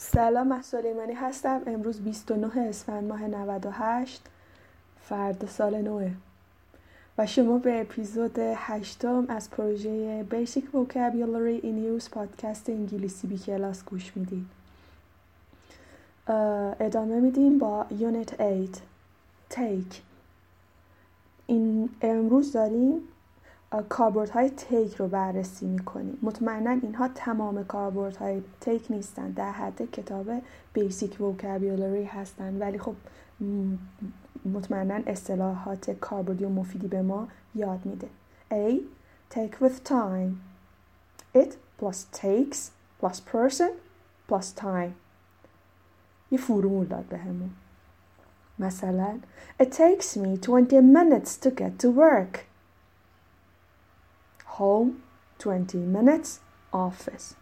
سلام من سلیمانی هستم. امروز 29 اسفند ماه 98 فرد سال نوه. و شما به اپیزود هشتم از پروژه Basic Vocabulary in Use پادکست انگلیسی بی کلاس گوش می‌دید. ادامه میدیم با یونت 8 Take. این امروز داریم کاربورد های تیک رو بررسی می‌کنیم. مطمئنا اینها تمام کاربورد های تیک نیستن. در حد کتاب بیسیک وکابیولری هستن. ولی خب مطمئنا اصطلاحات کاربردی و مفیدی به ما یاد میده. A. Take with time. It plus takes plus person plus time. یه فرمول داد بهمون مثلا It takes me 20 minutes to get to work. Home 20 minutes office.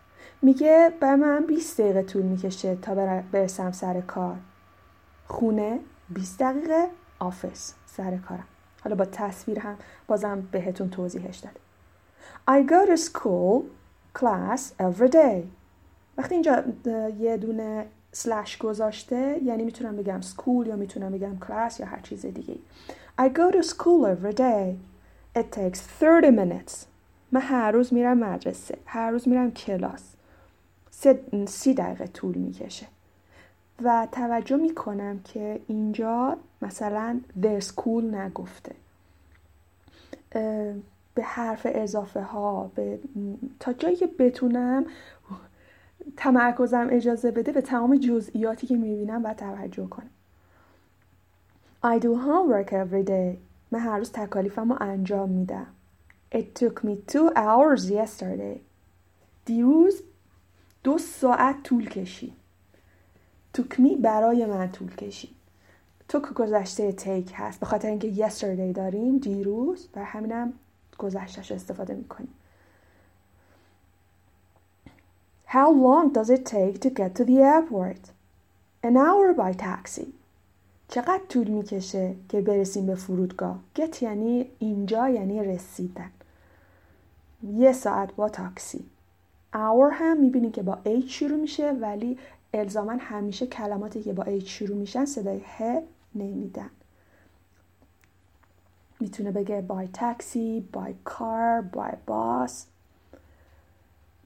میگه به من 20 دقیقه طول می‌کشه تا برسم سر کار. خونه 20 دقیقه آفیس سر کارم. حالا با تصویر هم بازم بهتون توضیحش داده I go to school class every day. وقتی اینجا یه دونه سلش گذاشته یعنی می‌تونم بگم school یا می‌تونم بگم class یا هر چیز دیگه I go to school every day. It takes 30 minutes من هر روز میرم مدرسه هر روز میرم کلاس. سی دقیقه طول می‌کشه. و توجه می‌کنم که اینجا مثلا their school نگفته. به حرف اضافه ها به تا جایی که بتونم تمرکزم اجازه بده به تمام جزئیاتی که می‌بینم و توجه کنم. I do homework every day. من هر روز تکالیفم رو انجام میدم. It took me two hours yesterday. دیروز دو ساعت طول کشید. took me برای من طول کشید. took گذشته take هست. به خاطر اینکه yesterday داریم دیروز و همینم گذشتش استفاده می‌کنیم. How long does it take to get to the airport? An hour by taxi. چقدر طول می‌کشه که برسیم به فرودگاه؟ get یعنی اینجا یعنی رسیدن. یه ساعت با تاکسی. Hour هم می‌بینید که با H شروع میشه ولی الزاما همیشه کلماتی که با H شروع میشن صدای ه نمیدن. می‌تونه بگه by taxi, by car, by bus,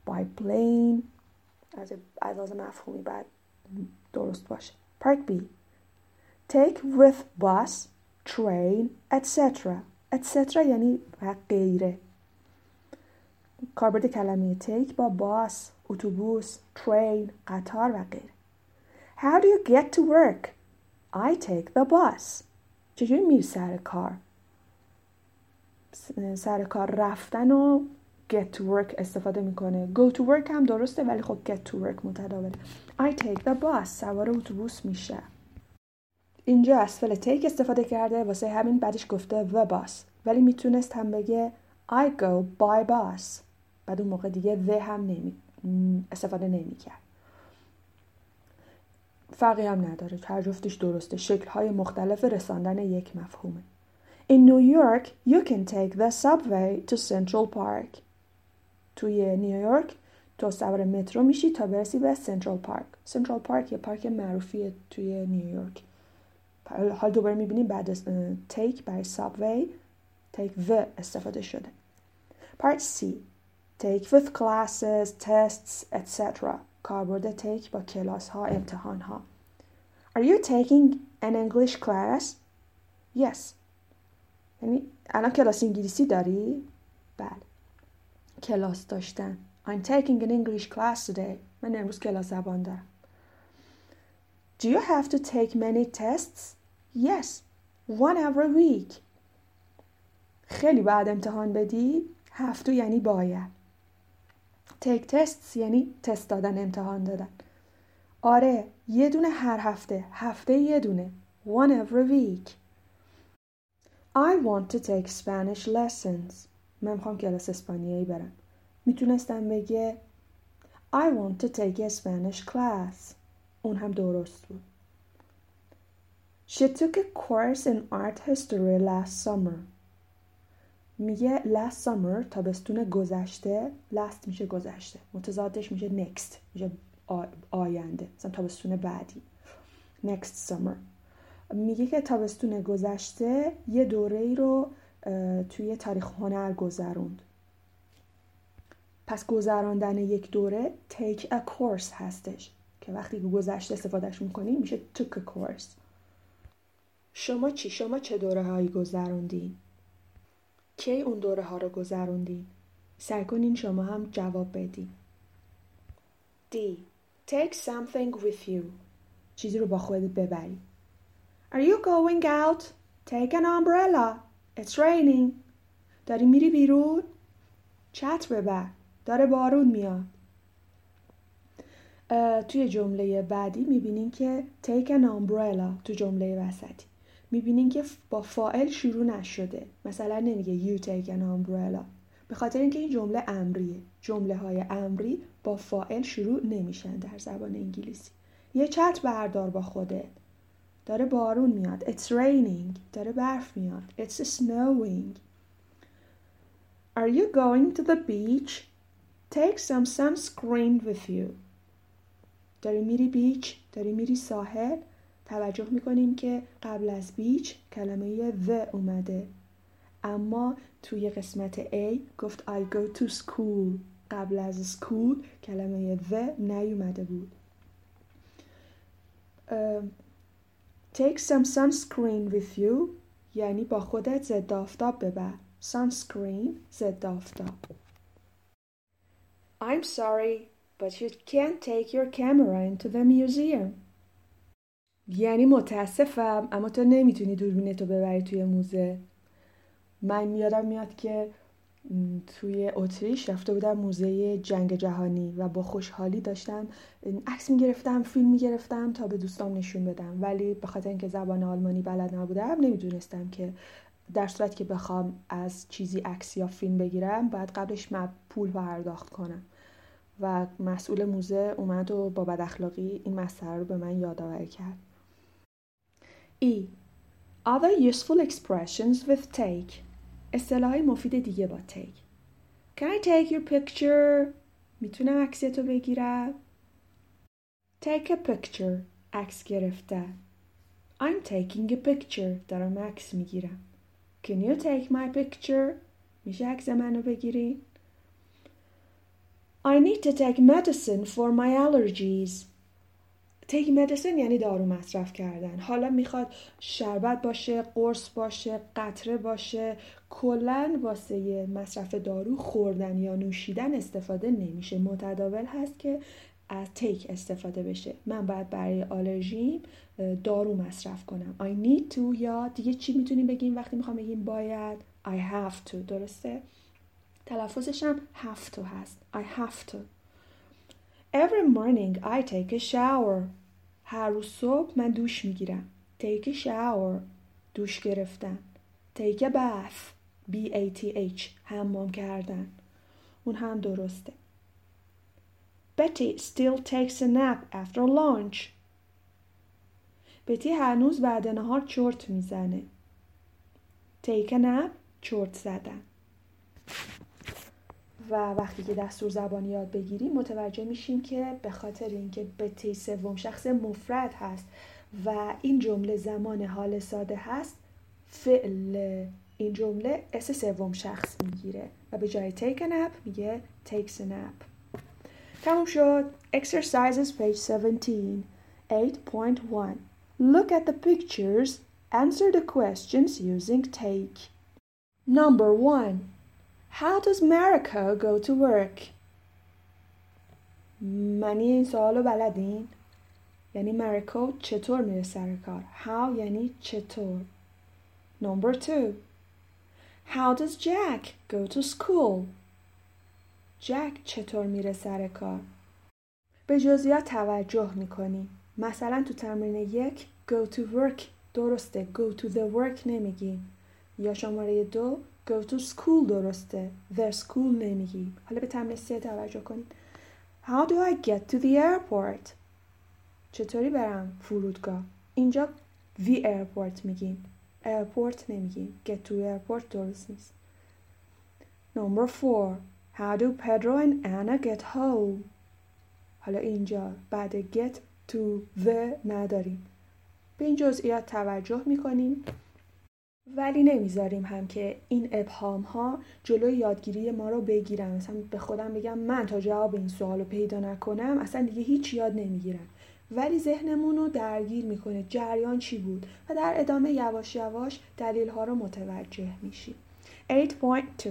by plane. از از مفهومی بعد درست باشه. Part B. Take with bus, train, etc. etc. یعنی غیره. کاربرد کلمه تیک با باس، اتوبوس، ترین، قطار و غیره. How do you get to work? I take the bus. چجوری میری سر کار؟ سر کار رفتن و get to work استفاده می‌کنه. go to work هم درسته ولی خب get to work متداوله. I take the bus. سوار اتوبوس میشه. اینجا از فعل take استفاده کرده واسه همین بعدش گفته the bus. ولی می‌تونست هم بگه I go by bus. بعد اون موقع دیگه و هم نمی استفاده نمی کرد فرقی هم نداره. هر جفتش درسته. شکل های مختلف رساندن یک مفهومه. In New York you can take the subway to Central Park. توی نیویورک تو سوار مترو میشی تا برسی به سنترال پارک سنترال پارک یه پارک معروفیه توی نیویورک حال دوباره می‌بینیم بعد تیک برای سابوی تیک و استفاده شده. Part C. take with classes, tests, etc. کاربرد take با کلاس ها امتحان ها Are you taking an English class? Yes. یعنی الان کلاس انگلیسی داری؟ بله. کلاس داشتن. I'm taking an English class today. من امروز کلاس زبان دارم. Do you have to take many tests? Yes. One every week. خیلی بعد امتحان بدی؟ هفتو یعنی باید. تیک تست یعنی تست دادن امتحان دادن. آره یه دونه هر هفته هفته یه دونه. One every week. I want to take Spanish lessons. من می‌خوام کلاس اسپانیایی برم. می‌تونستم بگه I want to take a Spanish class. اون هم درست بود. She took a course in art history last summer. میگه last summer تابستون گذشته last میشه گذشته. متضادش میشه next میشه آینده. مثلا تابستون بعدی. Next summer. میگه که تابستون گذشته یه دوره ای رو توی تاریخ هنر گذروند. پس گذراندن یک دوره take a course هستش. که وقتی گذشته استفادهش می‌کنیم میشه took a course. شما چی؟ شما چه دوره هایی گذروندین؟ کی اون دوره ها رو گذروندین؟ سعی کنین شما هم جواب بدین D. Take something with you چیزی رو با خودت ببری Are you going out? Take an umbrella It's raining داری میری بیرون؟ چتر ببر داره بارون میاد توی جمله بعدی می‌بینین که take an umbrella تو جمله وسطی می‌بینین که با فائل شروع نشده. مثلا نمیگه take an umbrella. به خاطر اینکه این جمله امریه. جمله های امری با فائل شروع نمیشن در زبان انگلیسی. یه چت بردار با خودت. داره بارون میاد. It's raining. داره برف میاد. It's snowing. Are you going to the beach? Take some sunscreen with you. داری میری بیچ داری میری ساحل؟ توجه می‌کنیم که قبل از بیچ کلمه the اومده اما توی قسمت A گفت I go to school قبل از school کلمه the نیومده بود Take some sunscreen with you یعنی با خودت ضد آفتاب ببر sunscreen ضد آفتاب I'm sorry but you can't take your camera into the museum یعنی متاسفم اما تو نمی‌تونی دوربینتو ببری توی موزه. من یادم میاد که توی اتریش رفته بودم موزه جنگ جهانی و با خوشحالی داشتم عکس می‌گرفتم فیلم می‌گرفتم تا به دوستام نشون بدم. ولی به خاطر اینکه زبان آلمانی بلد نبودم نمی‌دونستم که در صورت که بخوام از چیزی عکس یا فیلم بگیرم باید قبلش پول پرداخت کنم. و مسئول موزه اومد و با بد اخلاقی این مسئله رو به من یادآوری کرد. E. Other useful expressions with take اصطلاح مفید دیگه با take Can I take your picture? میتونم عکس تو بگیرم؟ Take a picture عکس گرفته I'm taking a picture دارم عکس میگیرم Can you take my picture? میشه عکس منو بگیری؟ I need to take medicine for my allergies take medicine یعنی دارو مصرف کردن. حالا می‌خواد شربت باشه قرص باشه قطره باشه کلا واسه مصرف دارو خوردن یا نوشیدن استفاده نمیشه. متداول هست که از تیک استفاده بشه. من باید برای آلرژیم دارو مصرف کنم. I need to یا دیگه چی می‌تونیم بگیم وقتی می‌خوام بگیم باید؟ I have to. درسته؟ تلفظش هم have to هست. I have to. Every morning I take a shower. هر روز صبح من دوش می‌گیرم. take a shower دوش گرفتن. take a bath b a t h. حمام کردن. اون هم درسته. Betty still takes a nap after lunch. بتی هنوز بعد نهار چرت می‌زنه. Take a nap. چرت زدن. و وقتی که دستور زبانی یاد بگیریم متوجه میشیم که به خاطر اینکه بتی سوم شخص مفرد هست و این جمله زمان حال ساده هست فعل این جمله اس سوم شخص می‌گیره و به جای take a nap میگه takes a nap. تموم شد. Exercises page 17 8.1 Look at the pictures. Answer the questions using take. Number 1 How does Mariko go to work? معنی این سوال رو بلدین؟ یعنی مریکو چطور میره سر کار؟ How یعنی چطور؟ Number two. How does Jack go to school? جک چطور میره سر کار؟ به جزئیات توجه می‌کنی. مثلا تو تمرین یک go to work درسته go to the work نمیگیم. یا شماره دو go to school درسته the school نمیگی حالا به تمرین سه توجه کنید how do I get to the airport چطوری برم فرودگاه اینجا the airport میگیم airport نمیگیم get to airport درست نیست number four how do Pedro and Anna get home حالا اینجا بعد get to the نداریم به این جزئیات توجه می‌کنیم ولی نمی‌ذاریم هم که این ابهام ها جلوی یادگیری ما رو بگیرن. مثلا به خودم بگم من تا جواب این سوال رو پیدا نکنم اصلا دیگه هیچ یاد نمی‌گیرم. ولی ذهنمون رو درگیر می‌کنه جریان چی بود؟ و در ادامه یواش یواش دلیل ها رو متوجه میشیم. 8.2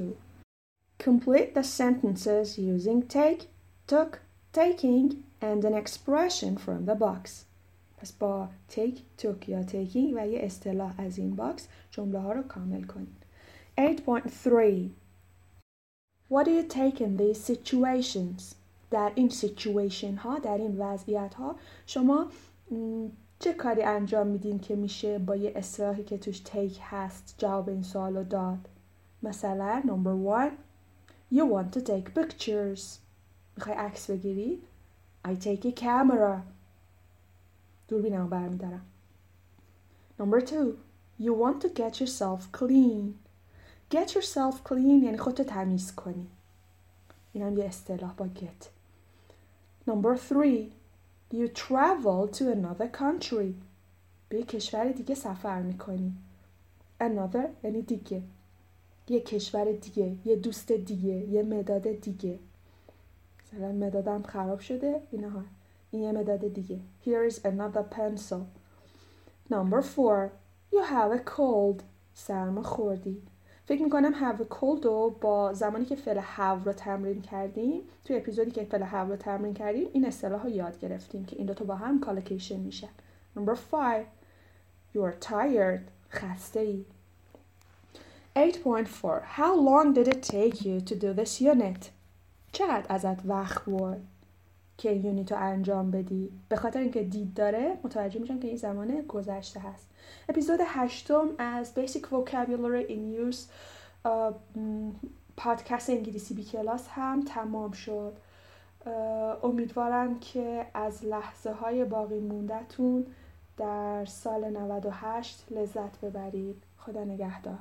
Complete the sentences using take, took, taking and an expression from the box. پس با take, took یا taking و یه اصطلاح از این باکس جمله ها رو کامل کنید 8.3 What do you take in these situations? در این سیچویشن ها در این وضعیت ها شما چه کاری انجام میدین که میشه با یه اصطلاحی که توش تیک هست جواب این سوال رو داد؟ مثلا نمبر 1 You want to take pictures. می‌خوای عکس بگیری؟ I take a camera. دوربینم برمیدارم. نمبر 2 You want to get yourself clean. Get yourself clean یعنی خودتو تمیز کنی. این هم یه اصطلاح با get. Number 3 You travel to another country. به کشور دیگه سفر می‌کنی. Another یعنی دیگه. یه کشور دیگه یه دوست دیگه یه مداد دیگه. مثلا مدادم خراب شده اینها. این یه مداد دیگه. Here is another pencil. Number 4 You have a cold. سرما خوردی. فکر می‌کنم have a cold رو با زمانی که فعل have رو تمرین کردیم توی اپیزودی که فعل have رو تمرین کردیم این اصطلاح رو یاد گرفتیم که این دوتا با هم کالکیشن میشن Number 5 You're tired. خسته ای 8.4 How long did it take you to do this unit? چقدر ازت وقت برد؟ که یونیت رو انجام بدی. به خاطر اینکه دید داره متوجه میشم که این زمان گذشته هست. اپیزود هشتم از Basic Vocabulary in Use پادکست انگلیسی بی کلاس هم تمام شد. امیدوارم که از لحظه های باقی موندهتون در سال 98 لذت ببرید. خدا نگهدار.